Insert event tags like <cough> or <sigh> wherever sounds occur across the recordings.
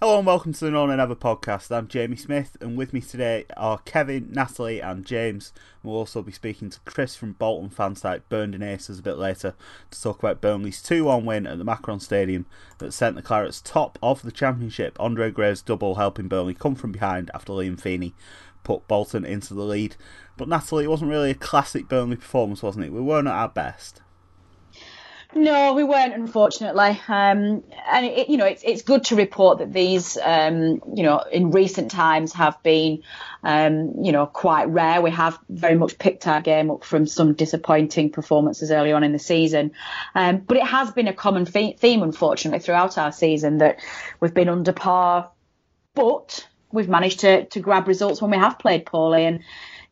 Hello and welcome to the No Nay Never podcast. I'm Jamie Smith, and with me today are Kevin, Natalie, and James. We'll also be speaking to Chris from Bolton fan site Burnden Aces a bit later to talk about Burnley's 2 1 win at the Macron Stadium that sent the Clarets top of the Championship. Andre Gray's double helping Burnley come from behind after Liam Feeney put Bolton into the lead. But Natalie, it wasn't really a classic Burnley performance, wasn't it? We weren't at our best. No, we weren't, unfortunately. Um, and it, you know, it's it's good to report that these, um, you know, in recent times have been, um, you know, quite rare. We have very much picked our game up from some disappointing performances early on in the season, um, but it has been a common theme, unfortunately, throughout our season that we've been under par, but we've managed to to grab results when we have played poorly and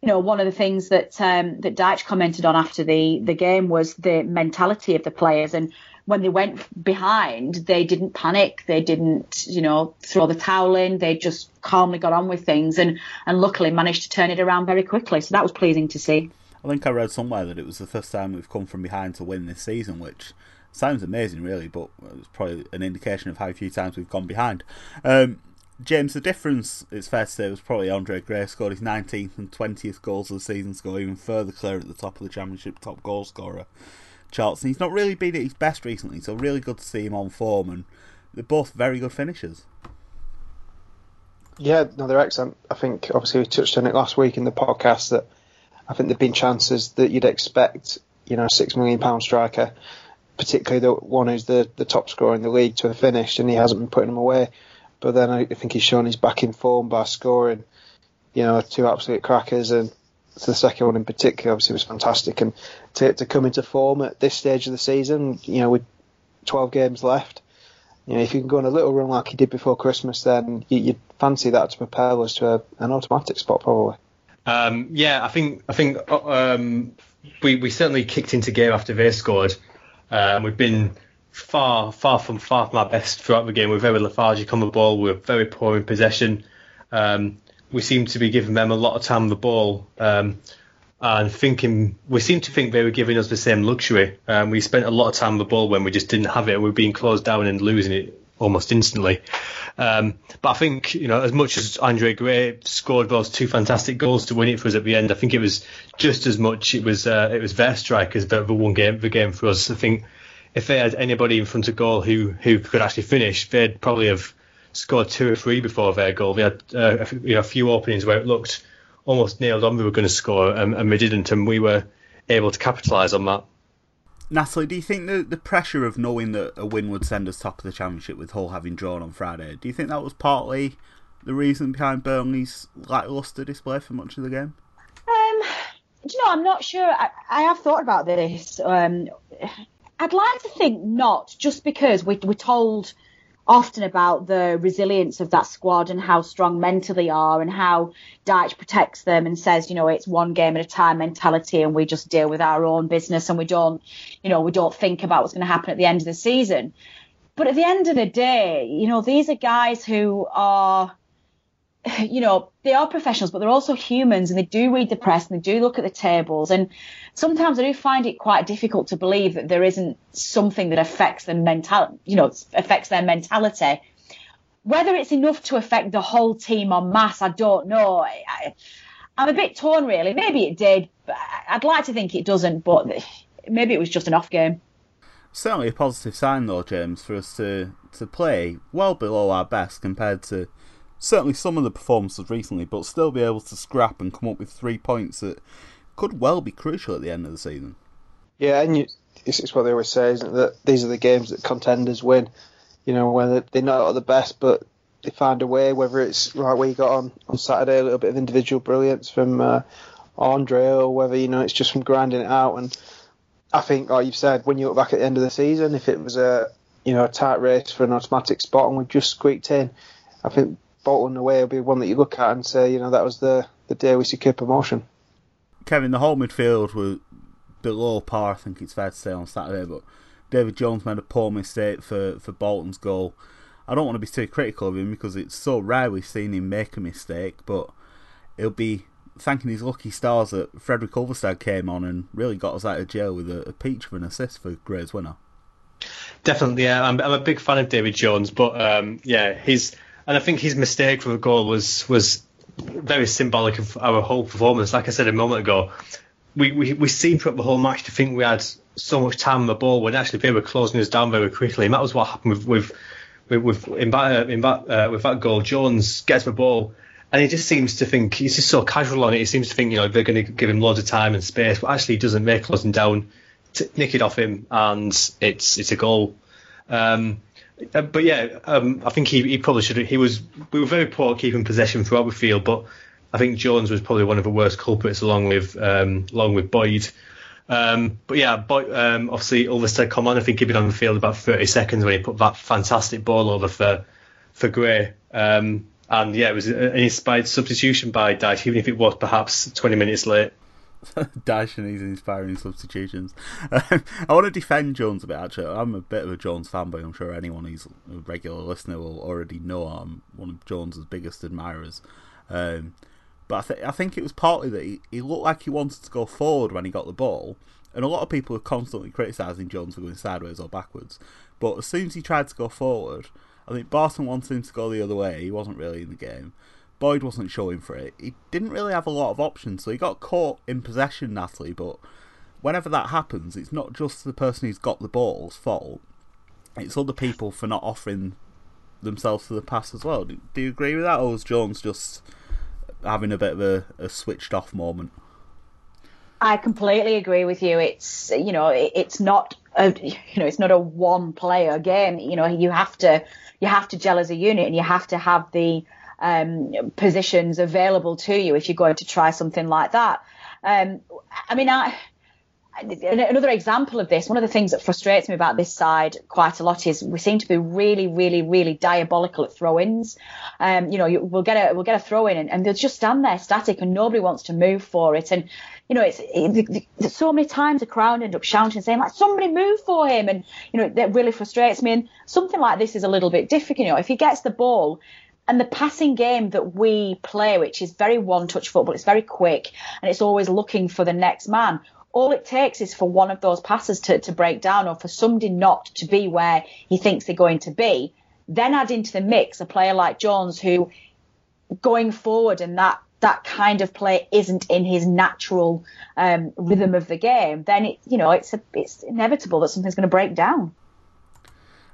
you know, one of the things that um, that Dyche commented on after the the game was the mentality of the players, and when they went behind, they didn't panic, they didn't, you know, throw the towel in, they just calmly got on with things, and and luckily managed to turn it around very quickly. So that was pleasing to see. I think I read somewhere that it was the first time we've come from behind to win this season, which sounds amazing, really, but it's probably an indication of how few times we've gone behind. Um, James, the difference, it's fair to say, was probably Andre Gray scored his 19th and 20th goals of the season go even further clear at the top of the Championship top goal scorer charts. And he's not really been at his best recently, so really good to see him on form. And they're both very good finishers. Yeah, no, they're excellent. I think, obviously, we touched on it last week in the podcast that I think there have been chances that you'd expect, you know, a £6 million striker, particularly the one who's the, the top scorer in the league, to have finished, and he hasn't been putting them away. But then I think he's shown he's back in form by scoring, you know, two absolute crackers and the second one in particular obviously was fantastic. And to, to come into form at this stage of the season, you know, with 12 games left, you know, if you can go on a little run like he did before Christmas, then you, would fancy that to propel us to a, an automatic spot probably. Um, yeah, I think I think um, we we certainly kicked into gear after they scored. Um, we've been far, far from far from our best throughout the game. We're very lethargic on the ball. We're very poor in possession. Um, we seem to be giving them a lot of time on the ball, um, and thinking we seem to think they were giving us the same luxury. Um, we spent a lot of time on the ball when we just didn't have it. We were being closed down and losing it almost instantly. Um, but I think you know, as much as Andre Gray scored those two fantastic goals to win it for us at the end, I think it was just as much it was uh, it was their strikers that won game the game for us. I think if they had anybody in front of goal who who could actually finish, they'd probably have scored two or three before their goal. They had uh, a, you know, a few openings where it looked almost nailed on they were going to score, and, and they didn't, and we were able to capitalise on that. Natalie, do you think the, the pressure of knowing that a win would send us top of the championship with Hull having drawn on Friday, do you think that was partly the reason behind Burnley's lacklustre display for much of the game? Um, do you know, I'm not sure. I, I have thought about this. Um, I'd like to think not, just because we, we're told often about the resilience of that squad and how strong mentally are and how Dyche protects them and says, you know, it's one game at a time mentality and we just deal with our own business and we don't, you know, we don't think about what's going to happen at the end of the season. But at the end of the day, you know, these are guys who are you know, they are professionals, but they're also humans and they do read the press and they do look at the tables. And sometimes I do find it quite difficult to believe that there isn't something that affects them mental, you know, affects their mentality. whether it's enough to affect the whole team en masse, I don't know. I, I'm a bit torn, really. Maybe it did. But I'd like to think it doesn't, but maybe it was just an off game. Certainly a positive sign, though, James, for us to, to play well below our best compared to certainly some of the performances recently, but still be able to scrap and come up with three points that could well be crucial at the end of the season. Yeah, and you, it's, it's what they always say, isn't it? That these are the games that contenders win. You know, whether they're not at the best, but they find a way. Whether it's right where you got on on Saturday, a little bit of individual brilliance from uh, Andre, or whether you know it's just from grinding it out. And I think, like you've said, when you look back at the end of the season, if it was a you know a tight race for an automatic spot and we just squeaked in, I think Bolton away will be one that you look at and say, you know, that was the the day we secured promotion. Kevin, the whole midfield were below par. I think it's fair to say on Saturday, but David Jones made a poor mistake for, for Bolton's goal. I don't want to be too critical of him because it's so rare we've seen him make a mistake, but he'll be thanking his lucky stars that Fredrik Ulvestad came on and really got us out of jail with a, a peach of an assist for Gray's winner. Definitely, yeah. I'm, I'm a big fan of David Jones, but um, yeah, his and I think his mistake for the goal was was very symbolic of our whole performance. Like I said a moment ago, we, we, we seemed throughout the whole match to think we had so much time on the ball when actually they were closing us down very quickly. And that was what happened with with with, with in that, in that uh, with that goal. Jones gets the ball and he just seems to think he's just so casual on it. He seems to think you know they're going to give him loads of time and space, but actually he doesn't. Make closing down, t- nick it off him, and it's it's a goal. Um, uh, but yeah, um, I think he, he probably should. He was we were very poor at keeping possession throughout the field, but I think Jones was probably one of the worst culprits along with um, along with Boyd. Um, but yeah, Boyd, um, obviously Ulvestad come on. I think he'd been on the field about 30 seconds when he put that fantastic ball over for for Gray. Um, and yeah, it was an inspired substitution by Dyche, even if it was perhaps 20 minutes late. <laughs> And his inspiring substitutions. <laughs> Um, I want to defend Jones a bit, actually. I'm a bit of a Jones fanboy. I'm sure anyone who's a regular listener will already know I'm one of Jones's biggest admirers. Um, but I, th- I think it was partly that he, he looked like he wanted to go forward when he got the ball. And a lot of people are constantly criticising Jones for going sideways or backwards. But as soon as he tried to go forward, I think Barton wanted him to go the other way. He wasn't really in the game. Boyd wasn't showing for it. He didn't really have a lot of options, so he got caught in possession, Natalie. But whenever that happens, it's not just the person who's got the ball's fault. It's other people for not offering themselves to the pass as well. Do, do you agree with that, or was Jones just having a bit of a, a switched off moment? I completely agree with you. It's you know it's not a you know it's not a one player game. You know you have to you have to gel as a unit and you have to have the um, positions available to you if you're going to try something like that. Um, I mean, I, another example of this, one of the things that frustrates me about this side quite a lot is we seem to be really, really, really diabolical at throw-ins. Um, you know, you, we'll get a we'll get a throw in and, and, they'll just stand there static and nobody wants to move for it. And you know, it's it, it, so many times the crowd end up shouting saying like somebody move for him, and you know that really frustrates me. And something like this is a little bit difficult. You know, if he gets the ball and the passing game that we play, which is very one-touch football, it's very quick and it's always looking for the next man. All it takes is for one of those passes to, to break down or for somebody not to be where he thinks they're going to be. Then add into the mix a player like Jones who going forward and that that kind of play isn't in his natural um, rhythm of the game, then it you know it's a, it's inevitable that something's going to break down.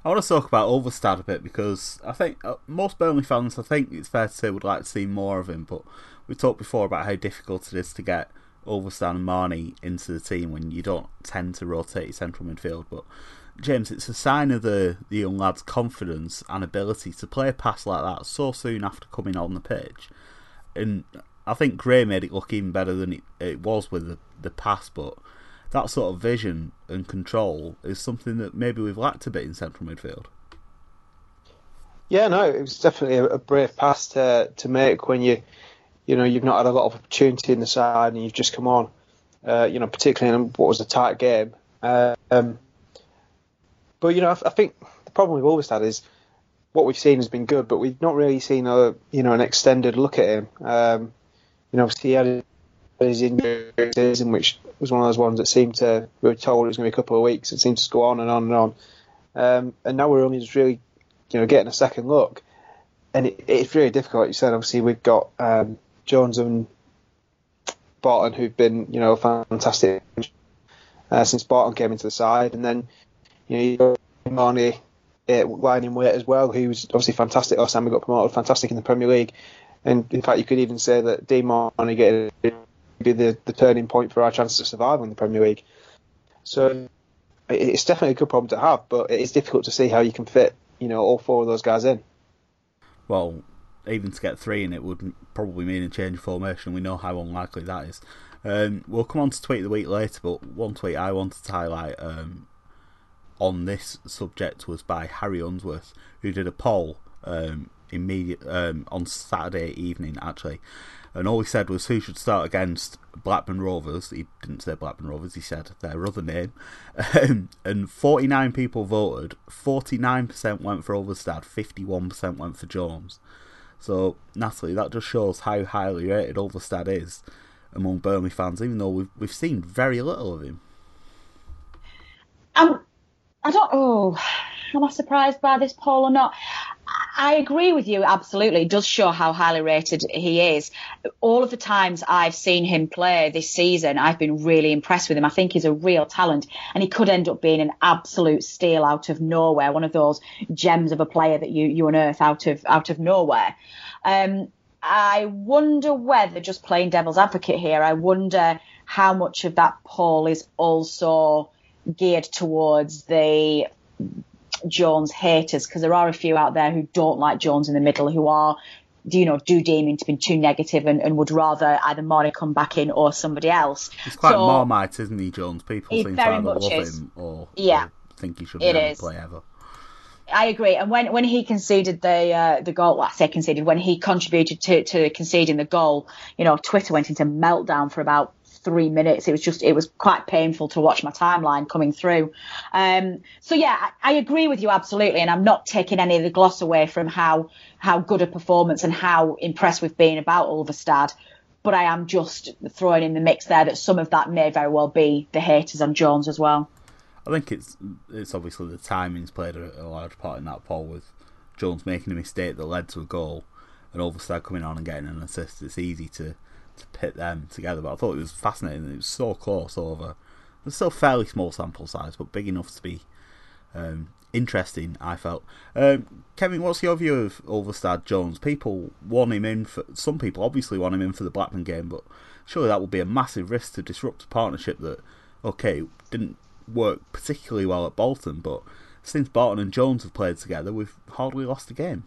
I want to talk about Ulvestad a bit because I think uh, most Burnley fans, I think it's fair to say, would like to see more of him. But we talked before about how difficult it is to get Ulvestad and Marney into the team when you don't tend to rotate central midfield. But James, it's a sign of the, the young lad's confidence and ability to play a pass like that so soon after coming on the pitch. And I think Gray made it look even better than it, it was with the, the pass, but that sort of vision and control is something that maybe we've lacked a bit in central midfield. Yeah, no, it was definitely a, brave pass to to make when you, you know, you've not had a lot of opportunity in the side and you've just come on. Uh, you know, particularly in what was a tight game. Um, but you know, I, I, think the problem we've always had is what we've seen has been good, but we've not really seen a you know an extended look at him. Um, you know, obviously he had his injury season, which was one of those ones that seemed to we were told it was going to be a couple of weeks. It seemed to go on and on and on, um, and now we're only just really, you know, getting a second look. and it, it's really difficult. You said, obviously we've got um, Jones and Barton who've been you know fantastic uh, since Barton came into the side, and then you know you got Marney uh, lying in wait as well, who was obviously fantastic last time we got promoted, fantastic in the Premier League, and in fact you could even say that Dean Marney getting be the, the turning point for our chances of surviving in the Premier League. So it's definitely a good problem to have, but it's difficult to see how you can fit you know all four of those guys in. Well, even to get three in it would probably mean a change of formation. We know how unlikely that is. Um, we'll come on to tweet the week later, but one tweet I wanted to highlight um, on this subject was by Harry Unsworth, who did a poll um, immediate um, on Saturday evening actually, and all he said was who should start against Blackburn Rovers. He didn't say Blackburn Rovers, he said their other name. Um, and 49 people voted, 49% went for Ulvestad. 51% went for Jones. So, Natalie, that just shows how highly rated Ulvestad is among Burnley fans, even though we've, we've seen very little of him. Um, I don't. Oh, am I surprised by this poll or not? I agree with you, absolutely. It does show how highly rated he is. All of the times I've seen him play this season, I've been really impressed with him. I think he's a real talent and he could end up being an absolute steal out of nowhere, one of those gems of a player that you, you unearth out of, out of nowhere. Um, I wonder whether, just playing devil's advocate here, I wonder how much of that poll is also geared towards the Jones haters because there are a few out there who don't like Jones in the middle who are you know, do deem him to be too negative and, and would rather either Marney come back in or somebody else. He's quite so, Marmite, isn't he, Jones? People seem to either love is. him or, yeah, or think he should never play ever. I agree. And when, when he conceded the uh, the goal, well, I say conceded, when he contributed to, to conceding the goal, you know, Twitter went into meltdown for about three minutes. It was just, it was quite painful to watch my timeline coming through. Um, so yeah, I, I, agree with you absolutely, and I'm not taking any of the gloss away from how how good a performance and how impressed we've been about Ulvestad. But I am just throwing in the mix there that some of that may very well be the haters on Jones as well. I think it's it's obviously the timing's played a, a large part in that poll with Jones making a mistake that led to a goal and Ulvestad coming on and getting an assist. It's easy to pit them together. But I thought it was fascinating. It was so close over. It's still fairly small sample size, but big enough to be um, interesting. I felt. Um, Kevin, what's your view of Ulvestad Jones? People want him in for. Some people obviously want him in for the Blackburn game, but surely that would be a massive risk to disrupt a partnership that, okay, didn't work particularly well at Bolton, but since Barton and Jones have played together, we've hardly lost a game.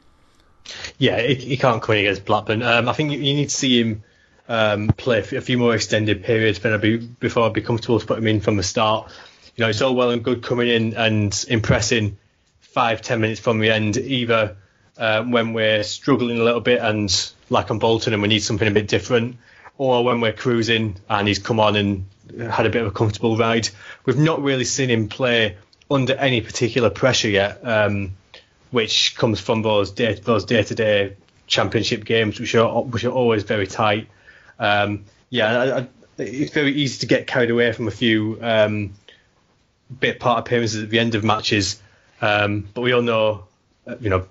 Yeah, he, he can't come in against Blackburn. Um, I think you, you, need to see him um, play a few more extended periods be, before I'd be comfortable to put him in from the start. You know, it's all well and good coming in and impressing five, ten minutes from the end, either uh, when we're struggling a little bit and like on Bolton and we need something a bit different, or when we're cruising and he's come on and had a bit of a comfortable ride. We've not really seen him play under any particular pressure yet, um, which comes from those day those day to day championship games, which are which are always very tight. Um, yeah, I, I, it's very easy to get carried away from a few um, bit part appearances at the end of matches, um, but we all know, uh, you know,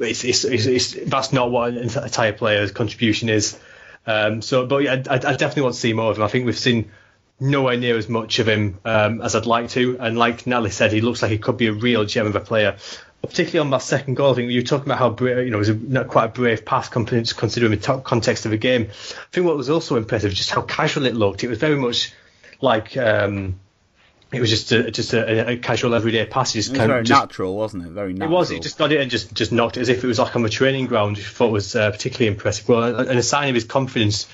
it's, it's, it's, that's not what an entire player's contribution is. Um, so, but yeah, I, I, definitely want to see more of him. I think we've seen nowhere near as much of him um, as I'd like to, and like Natalie said, he looks like he could be a real gem of a player particularly on that second goal, I think you were talking about how brave, you know, it was a, not quite a brave pass considering the top context of the game. I think what was also impressive just how casual it looked. It was very much like um, it was just a, just a, a casual everyday pass. It was kind very of just, natural, wasn't it? Very natural. It was. He just got it and just just knocked it as if it was like on the training ground. Which I thought was uh, particularly impressive. Well, and a sign of his confidence.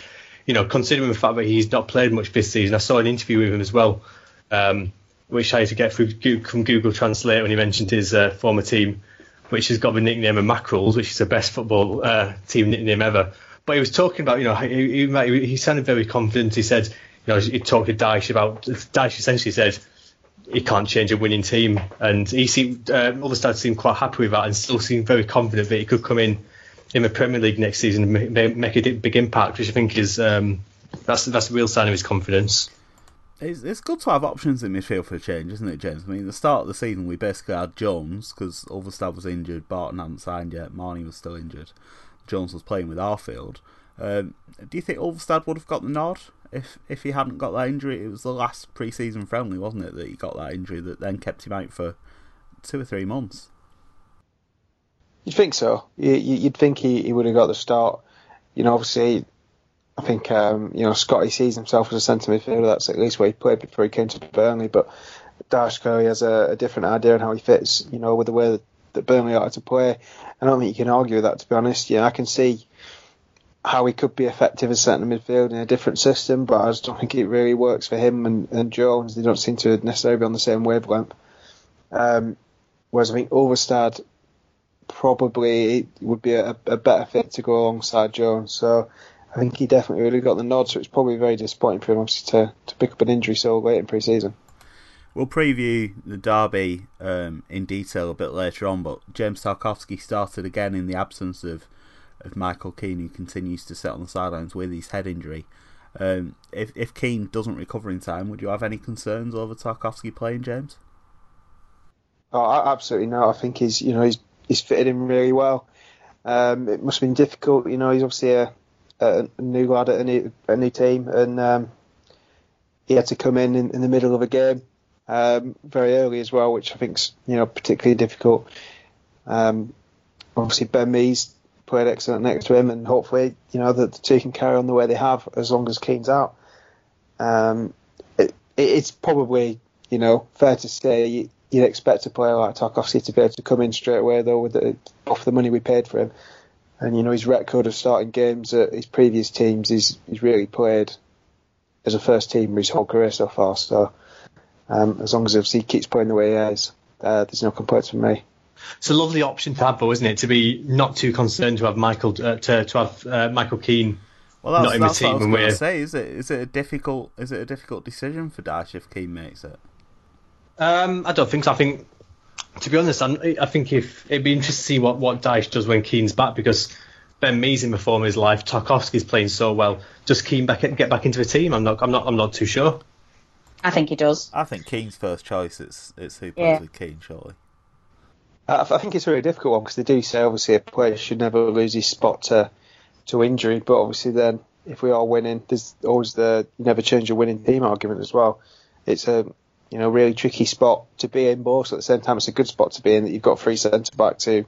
You know, considering the fact that he's not played much this season. I saw an interview with him as well. Um, which I had to get through from Google Translate when he mentioned his uh, former team, which has got the nickname of Mackerels, which is the best football uh, team nickname ever. But he was talking about, you know, he, he, he sounded very confident. He said, you know, he talked to Dyche about, Dyche essentially said, he can't change a winning team. And he seemed, uh, Ulvestad seemed quite happy with that and still seemed very confident that he could come in in the Premier League next season and make, make a big impact, which I think is, um, that's, that's a real sign of his confidence. It's, it's good to have options in midfield for a change, isn't it, James? I mean, the start of the season, we basically had Jones because Ulvestad was injured, Barton hadn't signed yet, Marney was still injured, Jones was playing with Arfield. Um, do you think Ulvestad would have got the nod if if he hadn't got that injury? It was the last pre-season friendly, wasn't it, that he got that injury that then kept him out for two or three months? You'd think so. You'd think he, he would have got the start. You know, obviously, I think um, you know Scotty sees himself as a centre midfielder. That's at least where he played before he came to Burnley. But Dash Curry has a, a, different idea on how he fits. You know, with the way that, that Burnley are to play. I don't think you can argue with that. To be honest, yeah, I can see how he could be effective as centre midfield in a different system, but I just don't think it really works for him and, and Jones. They don't seem to necessarily be on the same wavelength. Um, whereas I think Ulvestad probably would be a, a, better fit to go alongside Jones. So I think he definitely really got the nod. So it's probably very disappointing for him, obviously, to, to pick up an injury so late in pre-season. We'll preview the derby um, in detail a bit later on, but James Tarkowski started again in the absence of, of Michael Keane, who continues to sit on the sidelines with his head injury. Um, if if Keane doesn't recover in time, would you have any concerns over Tarkowski playing, James? Oh, absolutely no. I think he's you know he's he's fitted in really well. Um, it must have been difficult. You know, he's obviously a, a new lad at a new, a new team, and um, he had to come in, in, in the middle of a game um, very early as well, which I think's you know particularly difficult. Um, obviously, Ben Mees played excellent next to him, and hopefully, you know that the two can carry on the way they have as long as Keane's out. Um, it, it's probably you know fair to say you'd expect a player like Tarkowski to be able to come in straight away though with the, off the money we paid for him. And you know his record of starting games at his previous teams, he's he's really played as a first team his whole career so far. So um, as long as he keeps playing the way he is, uh, there's no complaints from me. It's a lovely option to have, though, isn't it? To be not too concerned to have Michael uh, to to have uh, Michael Keane well, that's, not in that's the team. What I was going to say, is it is it a difficult is it a difficult decision for Dyche if Keane makes it? Um, I don't think so. I think, to be honest, I'm, i think if it'd be interesting to see what what Dyche does when Keane's back because Ben Mee's in the form of his life, Tarkowski's playing so well. Does Keane back get back into the team? I'm not. I'm not. I'm not too sure. I think he does. I think Keane's first choice. It's it's who plays yeah. with Keane, surely. I think it's a really difficult one because they do say obviously a player should never lose his spot to to injury, but obviously then if we are winning, there's always the you never change your winning team argument as well. It's a you know, really tricky spot to be in, both. at the same time, it's a good spot to be in that you've got three centre backs who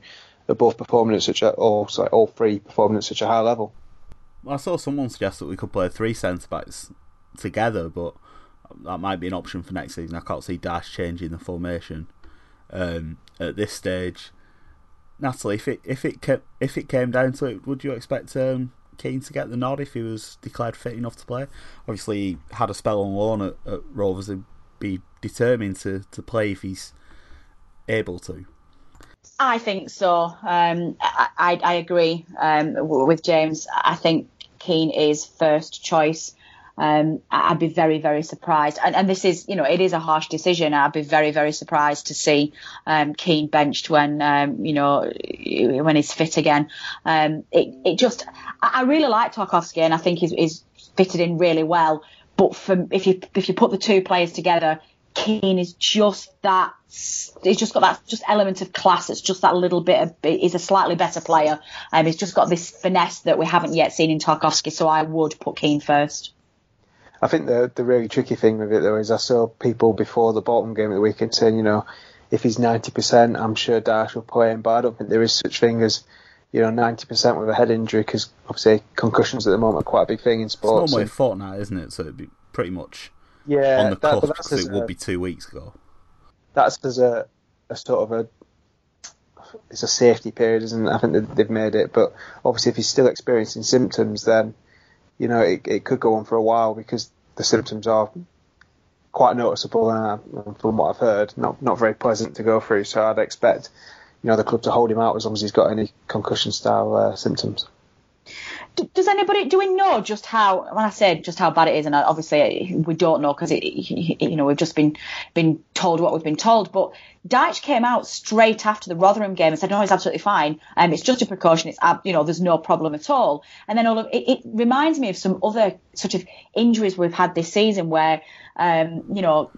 are both performing at such a, or sorry, all three performing at such a high level. Well, I saw someone suggest that we could play three centre backs together, but that might be an option for next season. I can't see Dyche changing the formation um, at this stage. Natalie, if it if it if it came down to it, would you expect um, Keane to get the nod if he was declared fit enough to play? Obviously, he had a spell on loan at, at Rovers be determined to, to play if he's able to. I think so. Um, I, I, I, agree um, with James. I think Keane is first choice. Um, I'd be very, very surprised. And, and, this is, you know, it is a harsh decision. I'd be very, very surprised to see um, Keane benched when, um, you know, when he's fit again. Um, it, it just, I really like Tarkowski and I think he's, he's fitted in really well. But for, if you if you put the two players together, Keane is just that. He's just got that just element of class. It's just that little bit of. He's a slightly better player. Um, he's just got this finesse that we haven't yet seen in Tarkowski. So I would put Keane first. I think the the really tricky thing with it though is I saw people before the Bolton game at the weekend saying, you know, if he's ninety percent, I'm sure Dyche will play him. But I don't think there is such thing as you know, 90% with a head injury because obviously concussions at the moment are quite a big thing in sports. It's normally a fortnight, isn't it? So it'd be pretty much yeah, on the that, cusp because it a, would be two weeks ago. That's as a, a sort of a it's a safety period, isn't it? I think they've made it, but obviously if he's still experiencing symptoms, then you know it, it could go on for a while because the symptoms are quite noticeable, and from what I've heard, not not very pleasant to go through. So I'd expect you know the club to hold him out as long as he's got any concussion style uh, symptoms. does anybody do we know just how when I say just how bad it is, and obviously we don't know because you know we've just been been told what we've been told. But Dyche came out straight after the Rotherham game and said, "No, it's absolutely fine. Um, it's just a precaution. It's you know there's no problem at all." And then all of it, it reminds me of some other sort of injuries we've had this season where um, you know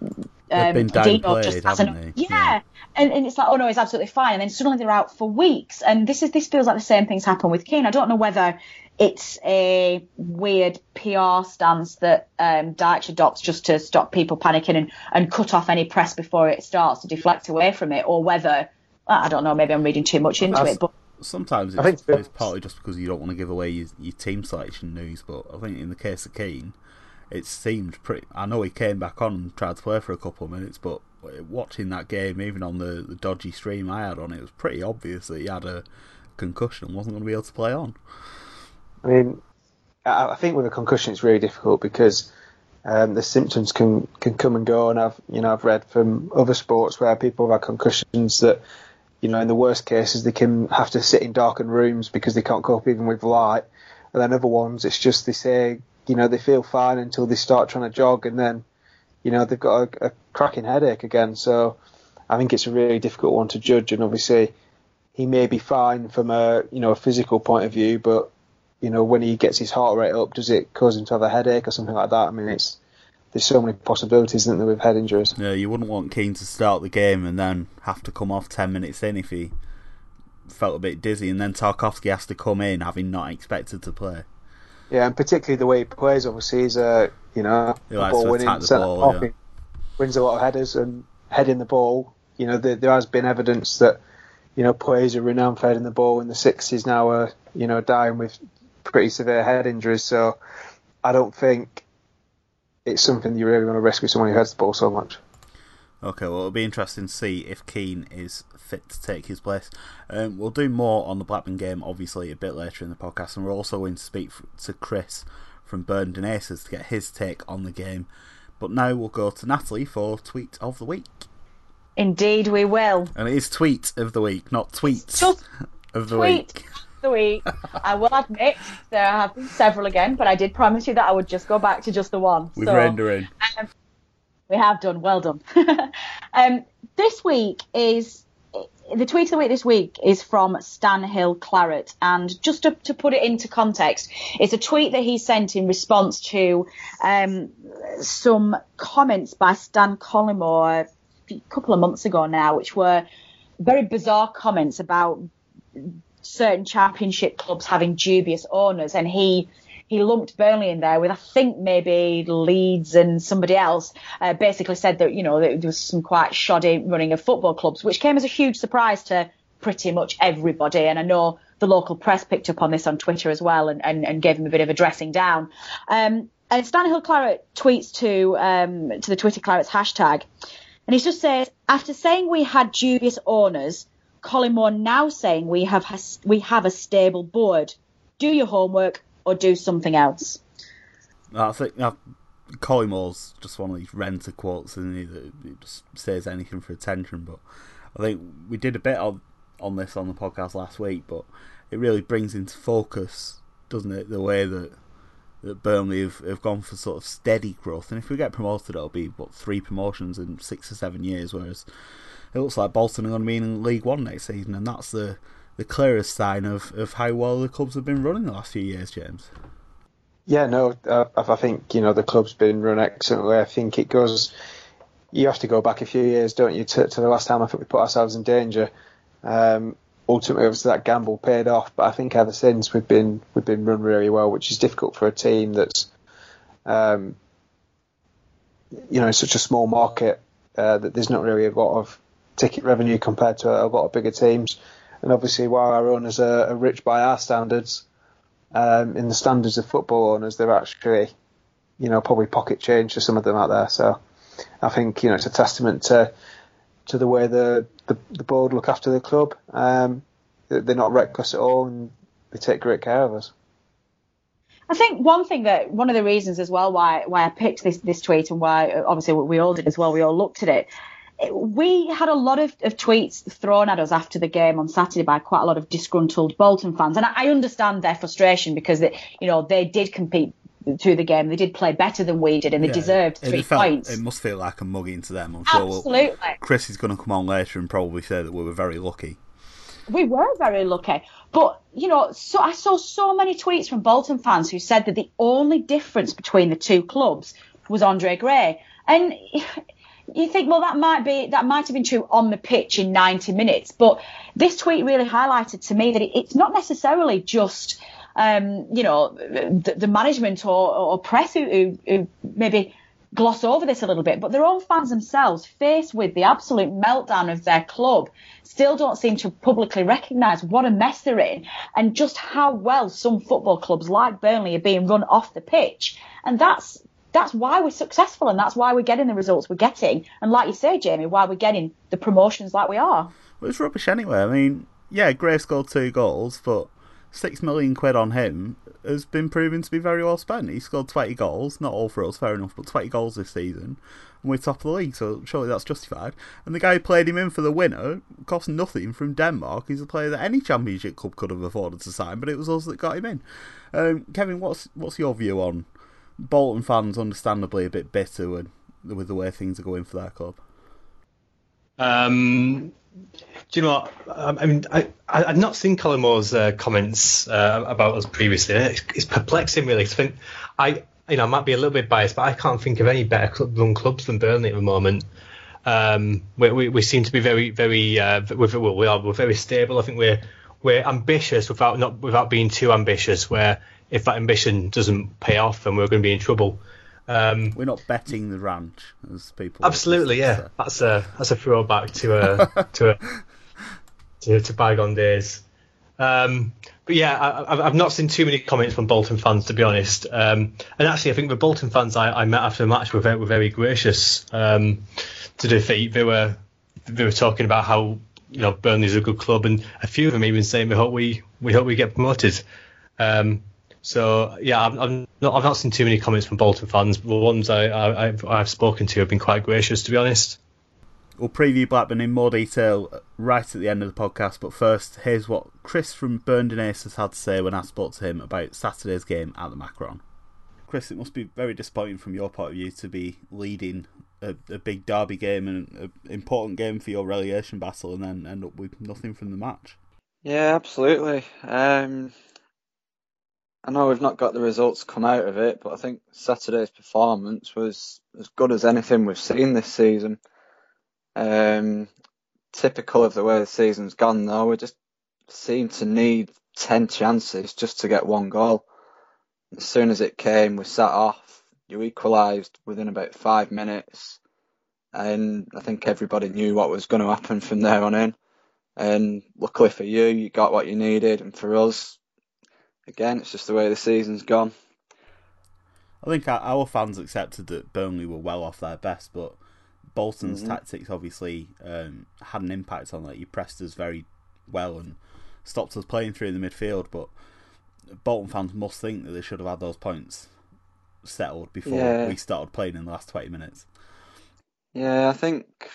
um, been downplayed, haven't they? Yeah. yeah. And, and it's like, oh no, it's absolutely fine. And then suddenly they're out for weeks. And this is this feels like the same things happen with Keane. I don't know whether it's a weird PR stance that um, Dyche adopts just to stop people panicking and, and cut off any press before it starts to deflect away from it, or whether I don't know, maybe I'm reading too much into it. But sometimes it's, I think it's partly just because you don't want to give away your, your team selection news. But I think in the case of Keane it seemed pretty. I know he came back on and tried to play for a couple of minutes, but watching that game, even on the, the dodgy stream I had on, it was pretty obvious that he had a concussion and wasn't going to be able to play on. I mean, I think with a concussion it's really difficult because um, the symptoms can, can come and go, and I've you know I've read from other sports where people have had concussions that you know in the worst cases they can have to sit in darkened rooms because they can't cope even with light, and then other ones it's just they say you know, they feel fine until they start trying to jog, and then, you know, they've got a, a cracking headache again. So I think it's a really difficult one to judge. And obviously, he may be fine from a you know a physical point of view, but you know, when he gets his heart rate up, does it cause him to have a headache or something like that? I mean, it's there's so many possibilities, isn't there, with head injuries? Yeah, you wouldn't want Keane to start the game and then have to come off ten minutes in if he felt a bit dizzy, and then Tarkowski has to come in having not expected to play. Yeah, and particularly the way he plays, obviously, he's a you know ball winning centre ball, yeah. wins a lot of headers and heading the ball. You know, there, there, has been evidence that you know players are renowned for heading the ball in the sixties now are you know dying with pretty severe head injuries. So I don't think it's something you really want to risk with someone who heads the ball so much. Okay, well, it'll be interesting to see if Keane is fit to take his place. Um, we'll do more on the Blackburn game, obviously, a bit later in the podcast, and we're also going to speak to Chris from Burnden Aces to get his take on the game. But now we'll go to Natalie for Tweet of the Week. Indeed, we will. And it is Tweet of the Week, not Tweets Just of the tweet Week. The week. I will admit there have been several again, but I did promise you that I would just go back to just the one. We've so, in. Um, we have done. Well done. <laughs> um, this week is the tweet of the week this week is from Stan Hill Claret, and just to, to, put it into context, it's a tweet that he sent in response to um, some comments by Stan Collymore a couple of months ago now, which were very bizarre comments about certain championship clubs having dubious owners, and he he lumped Burnley in there with I think maybe Leeds and somebody else. Uh, basically said that you know there was some quite shoddy running of football clubs, which came as a huge surprise to pretty much everybody. And I know the local press picked up on this on Twitter as well and, and, and gave him a bit of a dressing down. Um, and Stanhill Claret tweets to um, to the Twitter Claret's hashtag, and he just says, after saying we had dubious owners, Collymore now saying we have we have a stable board. Do your homework, or do something else. I think uh, Collymore's just one of these renter quotes, isn't he? That just says anything for attention. But I think we did a bit on on this on the podcast last week, but it really brings into focus, doesn't it, the way that that Burnley have, have gone for sort of steady growth. And if we get promoted, it'll be what three promotions in six or seven years, whereas it looks like Bolton are going to be in League One next season, and that's the the clearest sign of, of how well the clubs have been running the last few years, James. Yeah, no, uh, I think you know the club's been run excellently. I think it goes. You have to go back a few years, don't you, to, to the last time I think we put ourselves in danger. Um, ultimately, obviously that gamble paid off, but I think ever since we've been we've been run really well, which is difficult for a team that's, um, you know, such a small market uh, that there's not really a lot of ticket revenue compared to a lot of bigger teams. And obviously, while our owners are, are rich by our standards, um, in the standards of football owners, they're actually, you know, probably pocket change to some of them out there. So I think you know it's a testament to to the way the the, the board look after the club. Um, they're not reckless at all, and they take great care of us. I think one thing that one of the reasons as well why why I picked this this tweet and why obviously we all did as well, we all looked at it, we had a lot of, of tweets thrown at us after the game on Saturday by quite a lot of disgruntled Bolton fans, and I, I understand their frustration because they, you know they did compete through the game. They did play better than we did, and they Yeah, deserved three felt- points. It must feel like a mugging to them. I'm sure. we'll- Absolutely. Chris is going to come on later and probably say that we were very lucky. we were very lucky. But, you know, so I saw so many tweets from Bolton fans who said that the only difference between the two clubs was Andre Gray. And you think, well, that might be that might have been true on the pitch in 90 minutes. But this tweet really highlighted to me that it, it's not necessarily just, um, you know, the, the management or, or press who, who, who maybe gloss over this a little bit, but their own fans themselves, faced with the absolute meltdown of their club, still don't seem to publicly recognise what a mess they're in and just how well some football clubs like Burnley are being run off the pitch. And that's that's why we're successful and that's why we're getting the results we're getting. And like you say, Jamie, why we're getting the promotions like we are. Well, it's rubbish anyway. I mean, yeah, Gray scored two goals, but six million quid on him has been proven to be very well spent. He scored 20 goals, not all for us, fair enough, but 20 goals this season. And we're top of the league, so surely that's justified. And the guy who played him in for the winner cost nothing from Denmark. He's a player that any championship club could have afforded to sign, but it was us that got him in. Um, Kevin, what's what's your view on Bolton fans? Understandably, a bit bitter with, with the way things are going for their club. Um, do you know what? I, I mean, I, I've not seen Collymore's uh, comments uh, about us previously. It's, it's perplexing, really. I think I, you know, I might be a little bit biased, but I can't think of any better club, run clubs than Burnley at the moment. Um, we, we, we seem to be very, very, uh, well, we are, we're very stable. I think we're, we're ambitious without not without being too ambitious. Where if that ambition doesn't pay off, then we're going to be in trouble. Um, We're not betting the ranch, as people. Absolutely, yeah. That's a that's a throwback to a <laughs> to a to, to bygone days. Um, but yeah, I, I've- I've not seen too many comments from Bolton fans to be honest. Um, and actually, I think the Bolton fans I, I met after the match were very, were very gracious um, to defeat. They were they were talking about how you know Burnley's a good club, and a few of them even saying we hope we we hope we get promoted. Um, so yeah, I've, I've not I've not seen too many comments from Bolton fans. But the ones I, I I've, I've spoken to have been quite gracious, to be honest. We'll preview Blackburn in more detail right at the end of the podcast, but first, here's what Chris from Burnden Aces has had to say when I spoke to him about Saturday's game at the Macron. Chris, it must be very disappointing from your point of view to be leading a, a big derby game and an important game for your relegation battle and then end up with nothing from the match. Yeah, absolutely. Um, I know we've not got the results come out of it, but I think Saturday's performance was as good as anything we've seen this season. Um, typical of the way the season's gone, though, we just seem to need 10 chances just to get one goal. As soon as it came, we sat off. You equalised within about five minutes, and I think everybody knew what was going to happen from there on in. And luckily for you, you got what you needed, and for us, again, it's just the way the season's gone. I think our, fans accepted that Burnley were well off their best, but Bolton's Mhm. tactics obviously um, had an impact on that. You pressed us very well and stopped us playing through the midfield, but Bolton fans must think that they should have had those points settled before Yeah. we started playing in the last 20 minutes. Yeah, I think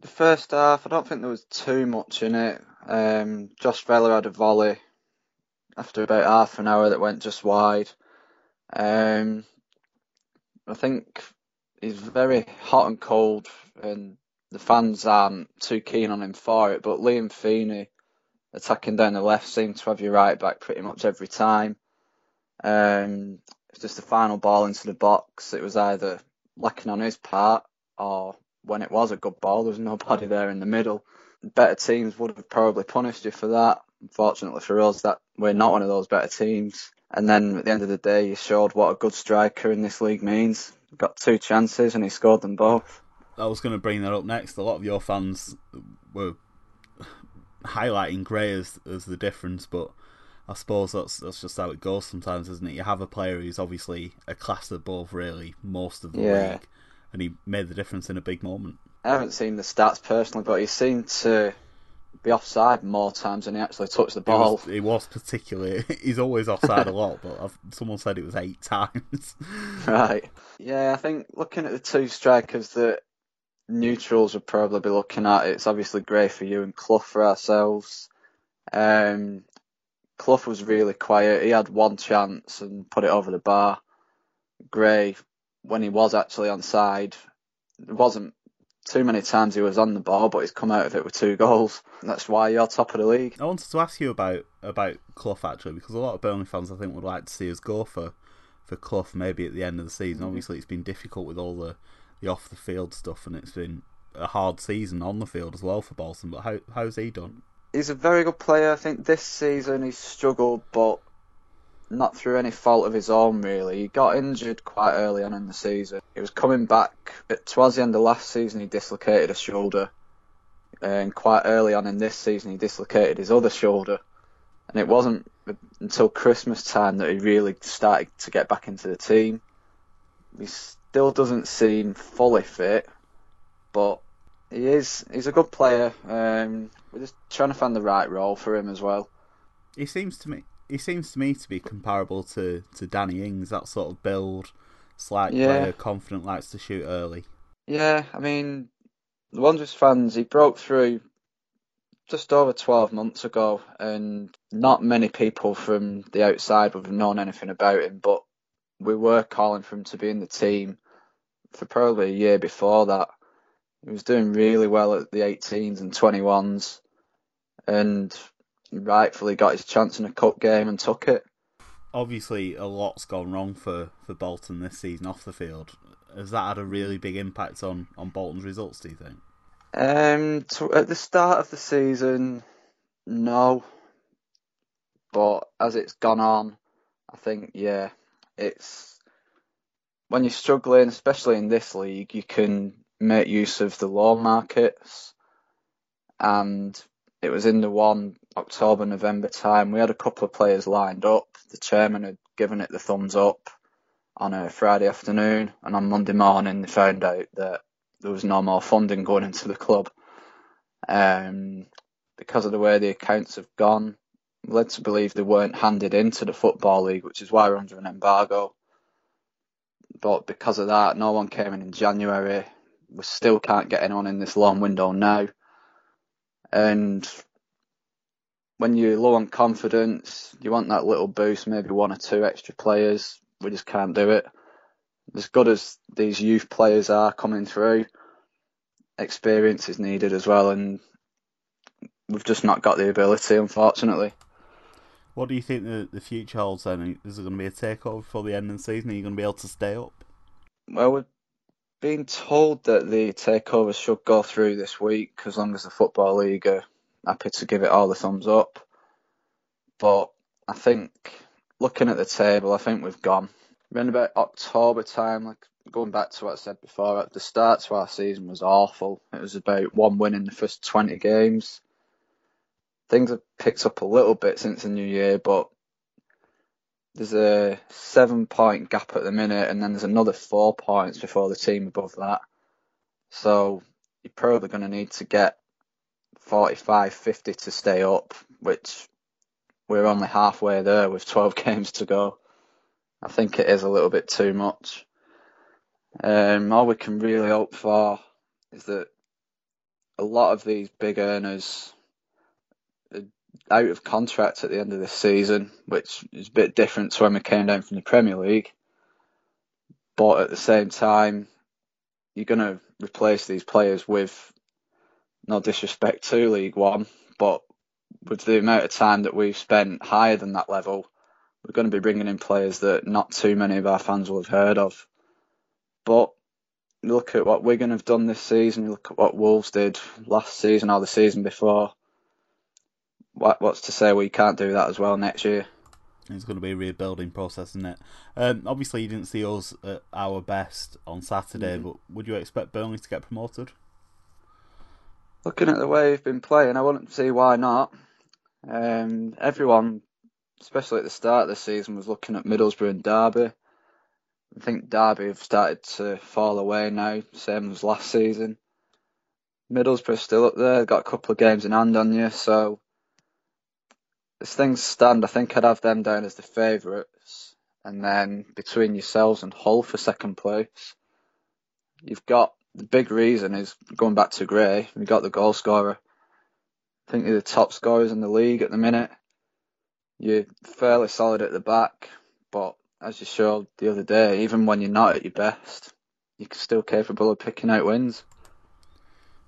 the first half, I don't think there was too much in it. Um, Josh Vela had a volley after about half an hour that went just wide. Um, I think he's very hot and cold, and the fans aren't too keen on him for it. But Liam Feeney attacking down the left seemed to have your right back pretty much every time. Um, it's just the final ball into the box. It was either lacking on his part, or when it was a good ball, there was nobody there in the middle. Better teams would have probably punished you for that. Unfortunately for us, that we're not one of those better teams. And then at the end of the day, you showed what a good striker in this league means. Got two chances and he scored them both. I was going to bring that up next. A lot of your fans were highlighting Gray as, as the difference, but I suppose that's that's just how it goes sometimes, isn't it? You have a player who's obviously a class above really most of the Yeah. league, and he made the difference in a big moment. I haven't seen the stats personally, but he seemed to be offside more times than he actually touched the He ball. was, he was particularly. <laughs> He's always offside a lot, but I've, someone said it was eight <laughs> times. Right. Yeah, I think looking at the two strikers that neutrals would probably be looking at, it's obviously Gray for you and Clough for ourselves. Um, Clough was really quiet. He had one chance and put it over the bar. Gray, when he was actually on side, wasn't too many times he was on the ball, but he's come out of it with two goals. That's why you're top of the league. I wanted to ask you about about Clough actually, because a lot of Burnley fans I think would like to see us go for for Clough maybe at the end of the season. Mm-hmm. Obviously, it's been difficult with all the the off the field stuff, and it's been a hard season on the field as well for Bolton. But how how's he done? He's a very good player. I think this season he's struggled, but not through any fault of his own, really. He got injured quite early on in the season. He was coming back towards the end of last season. He dislocated a shoulder, and quite early on in this season, he dislocated his other shoulder. And it wasn't until Christmas time that he really started to get back into the team. He still doesn't seem fully fit, but he is. He's a good player. Um, we're just trying to find the right role for him as well. He seems to me he seems to me to be comparable to, to Danny Ings, that sort of build, slight yeah. player, confident, likes to shoot early. Yeah, I mean, the Wanderers fans, he broke through just over 12 months ago, and not many people from the outside would have known anything about him, but we were calling for him to be in the team for probably a year before that. He was doing really well at the 18s and 21s, and rightfully got his chance in a cup game and took it. Obviously, a lot's gone wrong for, for Bolton this season off the field. Has that had a really big impact on, on Bolton's results, do you think? Um, to, at the start of the season, no. But as it's gone on, I think, yeah, it's when you're struggling, especially in this league, you can make use of the loan markets. And it was in the one October, November time. We had a couple of players lined up. The chairman had given it the thumbs up on a Friday afternoon, and on Monday morning they found out that there was no more funding going into the club. Um, because of the way the accounts have gone, led to believe they weren't handed into the Football League, which is why we're under an embargo. But because of that, no one came in in January. We still can't get anyone in this long window now. And when you're low on confidence, you want that little boost, maybe one or two extra players. We just can't do it. As good as these youth players are coming through, experience is needed as well, and we've just not got the ability, unfortunately. What do you think the, the future holds then? Is it going to be a takeover before the end of the season? Are you going to be able to stay up? Well, we're being told that the takeover should go through this week as long as the Football League are happy to give it all the thumbs up. But I think looking at the table, I think we've gone. Around about October time, like going back to what I said before, the start to our season was awful. It was about one win in the first 20 games. Things have picked up a little bit since the new year, but there's a seven point gap at the minute, and then there's another four points before the team above that. So you're probably going to need to get 45, 50 to stay up, which we're only halfway there with 12 <laughs> games to go. I think it is a little bit too much. Um, all we can really hope for is that a lot of these big earners out of contract at the end of this season, which is a bit different to when we came down from the Premier League. But at the same time, you're going to replace these players with, no disrespect to League One, but with the amount of time that we've spent higher than that level, we're going to be bringing in players that not too many of our fans will have heard of. But look at what Wigan have done this season, look at what Wolves did last season or the season before what, what's to say we can't do that as well next year? It's going to be a rebuilding process, isn't it? Um, obviously, you didn't see us at our best on Saturday, mm-hmm. but would you expect Burnley to get promoted? Looking at the way we've been playing, I wouldn't see why not. Um, everyone, especially at the start of the season, was looking at Middlesbrough and Derby. I think Derby have started to fall away now, same as last season. Middlesbrough still up there, got a couple of games in hand on you, so as things stand, I think I'd have them down as the favourites, and then between yourselves and Hull for second place, you've got the big reason is going back to Gray. We got the goal scorer. I think they're the top scorers in the league at the minute. You're fairly solid at the back, but as you showed the other day, even when you're not at your best, you're still capable of picking out wins.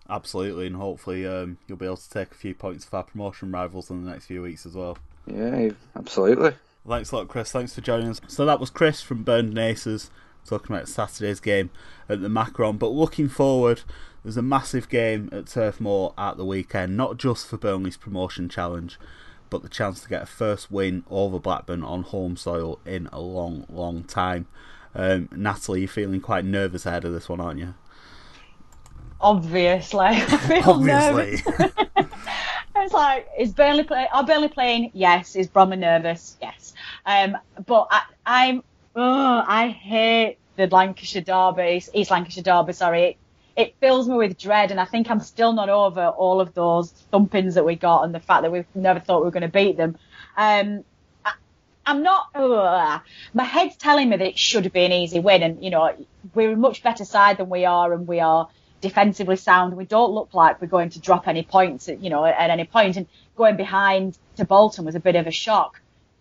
Absolutely, and hopefully um, you'll be able to take a few points of our promotion rivals in the next few weeks as well. Yeah, absolutely. Thanks a lot, Chris. Thanks for joining us. So that was Chris from Burnden Aces talking about Saturday's game at the Macron. But looking forward, there's a massive game at Turf Moor at the weekend, not just for Burnley's promotion challenge, but the chance to get a first win over Blackburn on home soil in a long, long time. Um, Natalie, you're feeling quite nervous ahead of this one, aren't you? Obviously, <laughs> I feel Obviously. nervous. <laughs> it's like, is Burnley play? Are Burnley playing? Yes. Is Bromley nervous? Yes. Um, but I, I'm, oh, I hate the Lancashire derby, East Lancashire derby. Sorry, it, it fills me with dread, and I think I'm still not over all of those thumpings that we got and the fact that we never thought we were going to beat them. Um, I, I'm not. Ugh. My head's telling me that it should be an easy win, and you know we're a much better side than we are, and we are defensively sound. We don't look like we're going to drop any points, you know, at any point. And going behind to Bolton was a bit of a shock.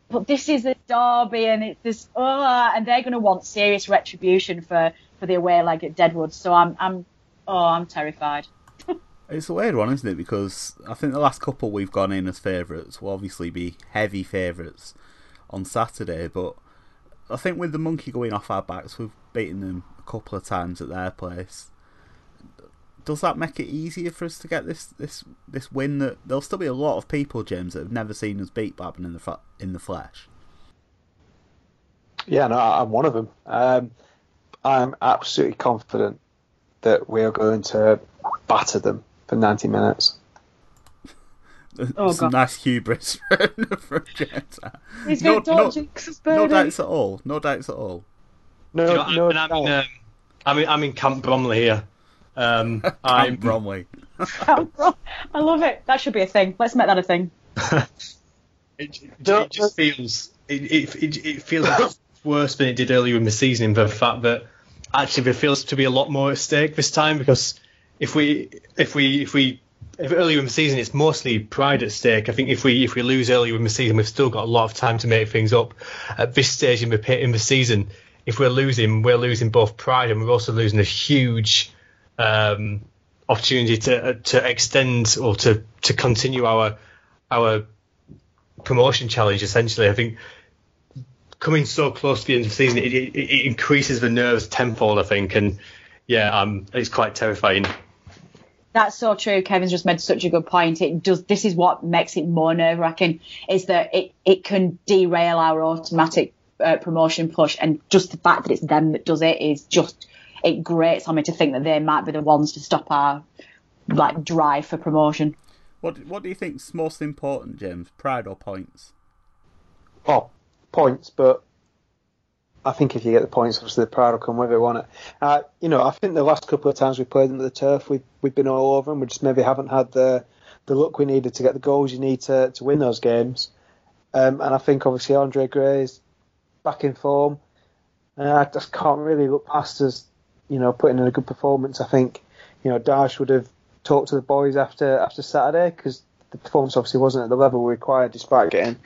But this is a derby, and it's this, oh, and they're going to want serious retribution for, for the away leg at Deadwood. So I'm, I'm, oh, I'm terrified. <laughs> It's a weird one, isn't it? Because I think the last couple we've gone in as favourites will obviously be heavy favourites on Saturday, but I think with the monkey going off our backs, we've beaten them a couple of times at their place does that make it easier for us to get this this this win? That there'll still be a lot of people, James, that have never seen us beat Blackburn in the in the flesh. Yeah, no, I'm one of them. Um, I'm absolutely confident that we are going to batter them for 90 minutes. <laughs> Oh, Some God. nice hubris <laughs> from James. He's no, no, no doubts at all. No doubts at all. No, you know, no, I'm, I'm, in, um, I'm, in, I'm in Camp Bromley here. Um, <laughs> I'm Bromley. I love it. That should be a thing. Let's make that a thing. <laughs> it, it, it, just feels it, it, it feels <coughs> worse than it did earlier in the season. For the fact that actually there feels to be a lot more at stake this time because if we if we if we if earlier in the season it's mostly pride at stake. I think if we if we lose earlier in the season, we've still got a lot of time to make things up. At this stage in the in the season, if we're losing, we're losing both pride and we're also losing a huge um, opportunity to uh, to extend or to to continue our our promotion challenge. Essentially, I think coming so close to the end of the season, it, it, it increases the nerves tenfold. I think, and yeah, um, it's quite terrifying. That's so true. Kevin's just made such a good point. It does. This is what makes it more nerve wracking. Is that it? It can derail our automatic uh, promotion push, and just the fact that it's them that does it is just it grates on me to think that they might be the ones to stop our like drive for promotion. What What do you think's most important, James? Pride or points? Oh, points, but I think if you get the points, obviously the pride will come with it, won't it? Uh, you know, I think the last couple of times we played them at the turf, we've we've been all over them. We just maybe haven't had the the luck we needed to get the goals you need to to win those games. Um, and I think obviously Andre Gray's back in form. Uh, I just can't really look past us you know, putting in a good performance. I think, you know, Dyche would have talked to the boys after after Saturday because the performance obviously wasn't at the level required despite getting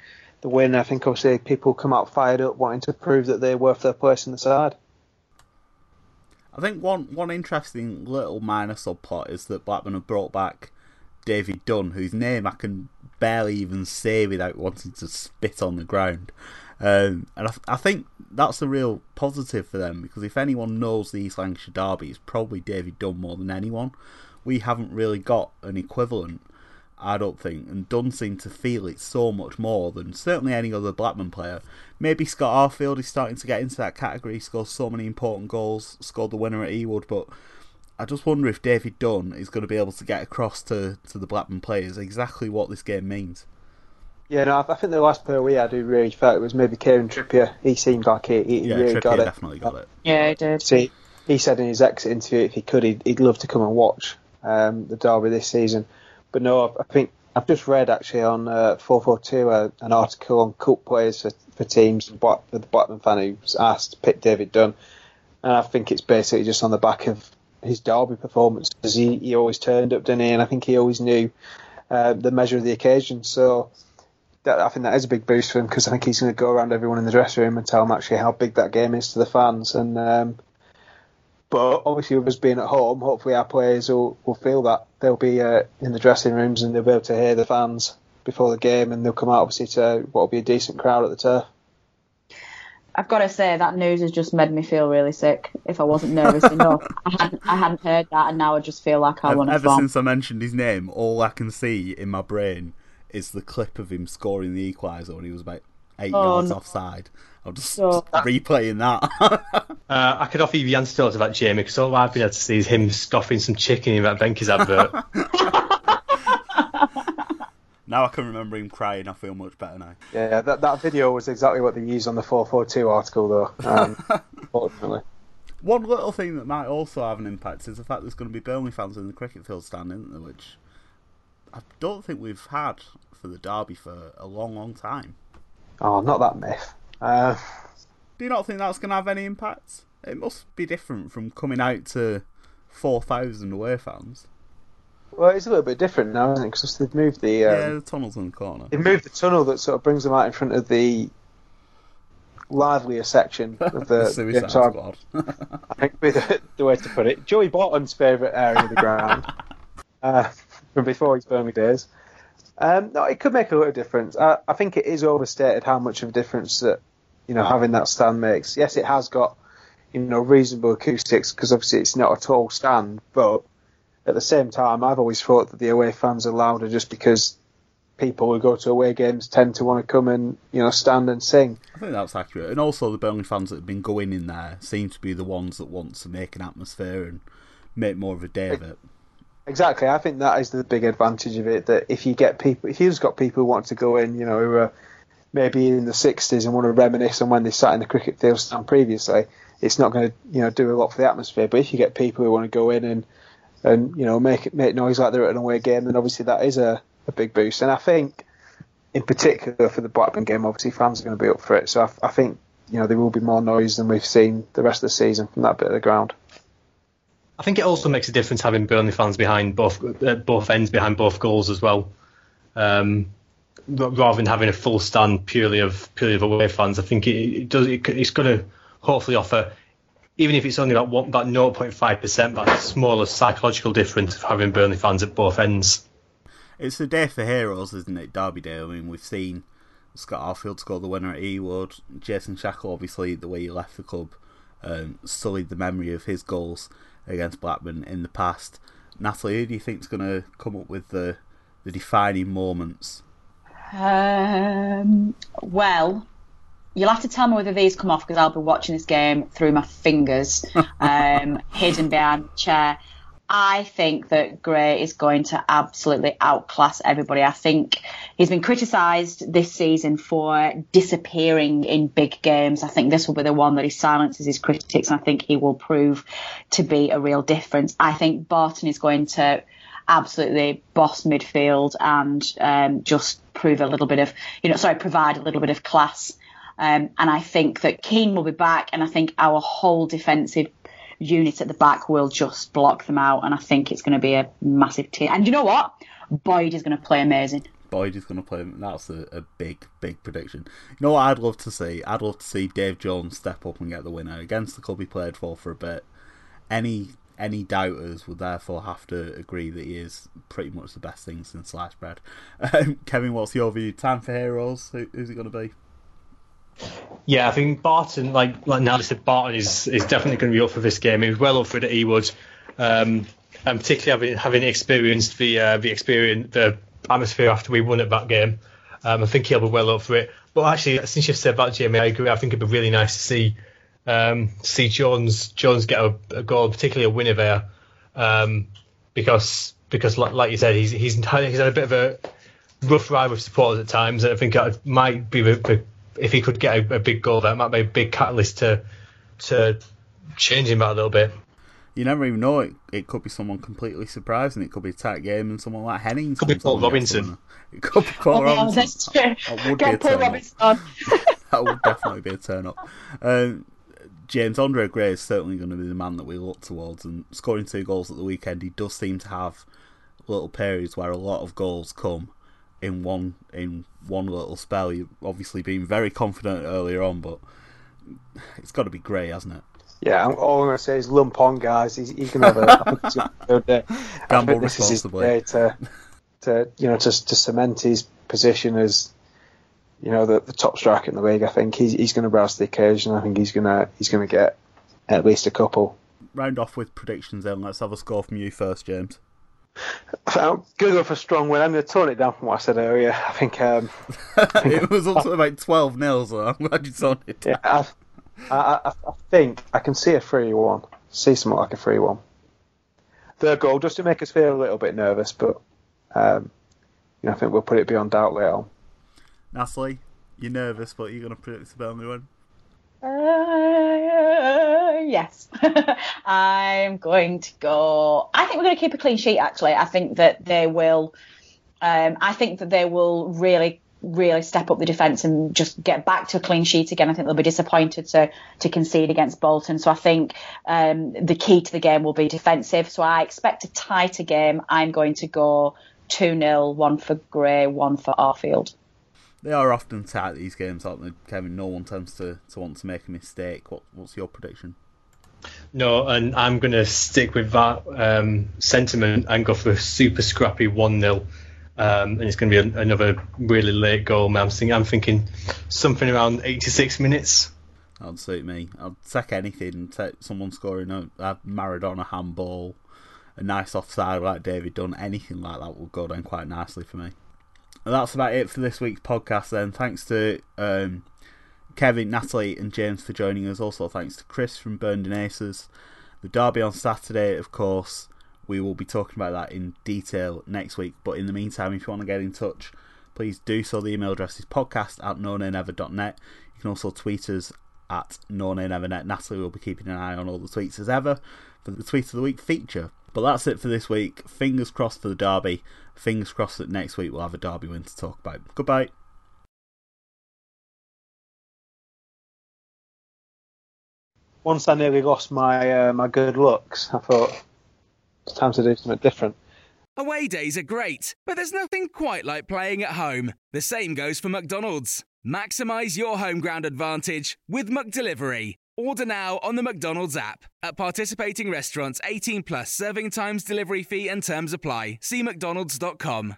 the win. I think obviously people come out fired up wanting to prove that they're worth their place in the side. I think one one interesting little minor subplot is that Blackburn have brought back David Dunn, whose name I can barely even say without wanting to spit on the ground. Um, and I, I, think that's a real positive for them because if anyone knows the East Lancashire Derby, it's probably David Dunn more than anyone. We haven't really got an equivalent, I don't think, and Dunn seemed to feel it so much more than certainly any other Blackburn player. Maybe Scott Arfield is starting to get into that category, he scores so many important goals, scored the winner at Ewood, but I just wonder if David Dunn is going to be able to get across to, to the Blackburn players exactly what this game means. Yeah, no, I think the last player we had who really felt it was maybe Kieran Trippier. He seemed like he, he yeah, really Trippier got it. definitely got it. Yeah, he did. See, he said in his exit interview if he could, he'd, he'd love to come and watch um, the derby this season. But no, I think I've just read actually on uh, 442 uh, an article on cult players for, for teams. The Blackburn fan who's asked to pick David Dunn, and I think it's basically just on the back of his derby performances. He, he always turned up, didn't he? And I think he always knew uh, the measure of the occasion. So that, I think that is a big boost for him because I think he's going to go around everyone in the dressing room and tell them actually how big that game is to the fans. And um, but obviously, with us being at home, hopefully our players will, will feel that they'll be uh, in the dressing rooms and they'll be able to hear the fans before the game, and they'll come out obviously to what will be a decent crowd at the turf. I've got to say that news has just made me feel really sick. If I wasn't nervous enough, <laughs> I hadn't, I hadn't heard that, and now I just feel like I want to. Ever since I mentioned his name, all I can see in my brain is the clip of him scoring the equaliser when he was about eight Oh, yards no. offside. I'm just So- replaying that. <laughs> Uh, I could offer you the antidote to that, Jamie, because all I've been able to see is him scoffing some chicken in that Benke's advert. <laughs> now I can remember him crying. I feel much better now. Yeah, yeah, that that video was exactly what they used on the 442 article, though. Um, <laughs> fortunately. One little thing that might also have an impact is the fact there's going to be Burnley fans in the cricket field stand, isn't there? Which I don't think we've had for the derby for a long, long time. Oh, not that myth. Uh, Do you not think that's going to have any impact? It must be different from coming out to 4,000 away fans. well, it's a little bit different now, isn't it? Because they've moved the um, yeah, the tunnel's in the corner. they've moved the tunnel that sort of brings them out in front of the livelier section <laughs> of the, The Suicide Squad. <laughs> I think would be the, the way to put it. Joey Barton's favourite area of the ground <laughs> uh, from before his Burnley days. Um, no, it could make a little difference. I, I think it is overstated how much of a difference that you know having that stand makes. Yes, it has got you know reasonable acoustics because obviously it's not a tall stand, but at the same time, I've always thought that the away fans are louder just because people who go to away games tend to want to come and you know stand and sing. I think that's accurate. And also, the Burnley fans that have been going in there seem to be the ones that want to make an atmosphere and make more of a day of it. Exactly. I think that is the big advantage of it. That if you get people, if you've got people who want to go in, you know, who are maybe in the sixties and want to reminisce on when they sat in the cricket field stand previously, it's not going to, you know, do a lot for the atmosphere. But if you get people who want to go in and and you know make make noise like they're at an away game, then obviously that is a, a big boost. And I think, in particular for the Blackburn game, obviously fans are going to be up for it. So I, I think you know there will be more noise than we've seen the rest of the season from that bit of the ground. I think it also makes a difference having Burnley fans behind both uh, both ends behind both goals as well. Um, rather than having a full stand purely of purely of away fans, I think it, it does. It, it's going to hopefully offer, even if it's only about one, about 0.5 percent, that smaller psychological difference of having Burnley fans at both ends. It's the day for heroes, isn't it? Derby Day. I mean, we've seen Scott Arfield score the winner at Ewood. Jason Shackell, obviously, the way he left the club, um, sullied the memory of his goals against Blackburn in the past. Natalie, who do you think's going to come up with the the defining moments? Um, well, you'll have to tell me whether these come off because I'll be watching this game through my fingers, <laughs> um, hidden behind the chair. I think that Gray is going to absolutely outclass everybody. I think he's been criticised this season for disappearing in big games. I think this will be the one that he silences his critics, and I think he will prove to be a real difference. I think Barton is going to absolutely boss midfield and um, just prove a little bit of, you know, sorry, provide a little bit of class. Um, and I think that Keane will be back, and I think our whole defensive unit at the back will just block them out. And I think it's going to be a massive team. And you know what? Boyd is going to play amazing. Boyd is going to play. That's a, a big, big prediction. You know what I'd love to see? I'd love to see Dave Jones step up and get the winner against the club he played for for a bit. Any any doubters would therefore have to agree that he is pretty much the best thing since sliced bread. <laughs> Um, Kevin, what's your view? Time for heroes? Who, who's it going to be? Yeah, I think Barton, like like Natalie said, Barton is is definitely going to be up for this game. He was well up for it at Ewood, um, and particularly having having experienced the uh, the experience the atmosphere after we won at that game, um, I think he'll be well up for it. But actually, since you've said that, Jamie, I agree. I think it'd be really nice to see um, see Jones Jones get a, a goal, particularly a winner there, um, because because like, like you said, he's he's had, he's had a bit of a rough ride with supporters at times, and I think it might be the, the if he could get a, a big goal, that might be a big catalyst to to change him out a little bit. You never even know. It, it could be someone completely surprising. It could be a tight game and someone like Henning. Could be Paul Robinson. It could be Paul Oh, Robinson. that's <laughs> true. That would be a Get Paul. Robinson <laughs> that would definitely be a turn up. Um, James Andre Gray is certainly going to be the man that we look towards, and scoring two goals at the weekend, he does seem to have little periods where a lot of goals come in one in one little spell. You've obviously been very confident earlier on, but it's got to be Gray, hasn't it? Yeah, all I'm going to say is lump on, guys. He's, he's going to have a, <laughs> good uh, day. Gamble this is responsibly. to, to you know to, to cement his position as you know the, the top striker in the league. I think he's he's going to rise to the occasion. I think he's going to he's going to get at least a couple. Round off with predictions then. Let's have a score from you first, James. I'm going to go for a strong win. I'm going to tone it down from what I said earlier. I think um, <laughs> it was up to about 12 nil, so I'm glad you toned it down. yeah, I, I, I, I think I can see a 3 1. See something like a 3 1. Third goal, just to make us feel a little bit nervous, but um, you know, I think we'll put it beyond doubt later on. Natalie, you're nervous, but you're going to predict a Burnley win? Uh, yes. <laughs> I'm going to go. I think we're going to keep a clean sheet. Actually, I think that they will. Um, I think that they will really, really step up the defence and just get back to a clean sheet again. I think they'll be disappointed to to concede against Bolton. So I think um, the key to the game will be defensive. So I expect a tighter game. I'm going to go two 0 one for Gray, one for Arfield. They are often tight these games, aren't they, Kevin? No one tends to, to want to make a mistake. What what's your prediction? No, and I'm going to stick with that um, sentiment and go for a super scrappy 1 0. Um, and it's going to be a, another really late goal. I'm thinking, I'm thinking something around 86 minutes. That'd suit me. I'd take anything. Take someone scoring a, a Maradona handball, a nice offside like David Dunn. Anything like that will go down quite nicely for me. And that's about it for this week's podcast. Then, thanks to um, Kevin, Natalie, and James for joining us. Also, thanks to Chris from Burnden Aces. The derby on Saturday, of course. We will be talking about that in detail next week. But in the meantime, if you want to get in touch, please do so. The email address is podcast at nonanever.net. You can also tweet us at nonanevernet. Natalie will be keeping an eye on all the tweets as ever for the Tweet of the Week feature. But that's it for this week. Fingers crossed for the derby. Fingers crossed that next week we'll have a derby win to talk about. Goodbye. Once I nearly lost my uh, my good looks, I thought it's time to do something different. Away days are great, but there's nothing quite like playing at home. The same goes for McDonald's. Maximize your home ground advantage with McDelivery. Order now on the McDonald's app. At participating restaurants, 18 plus serving times, delivery fee, and terms apply. See McDonald's.com.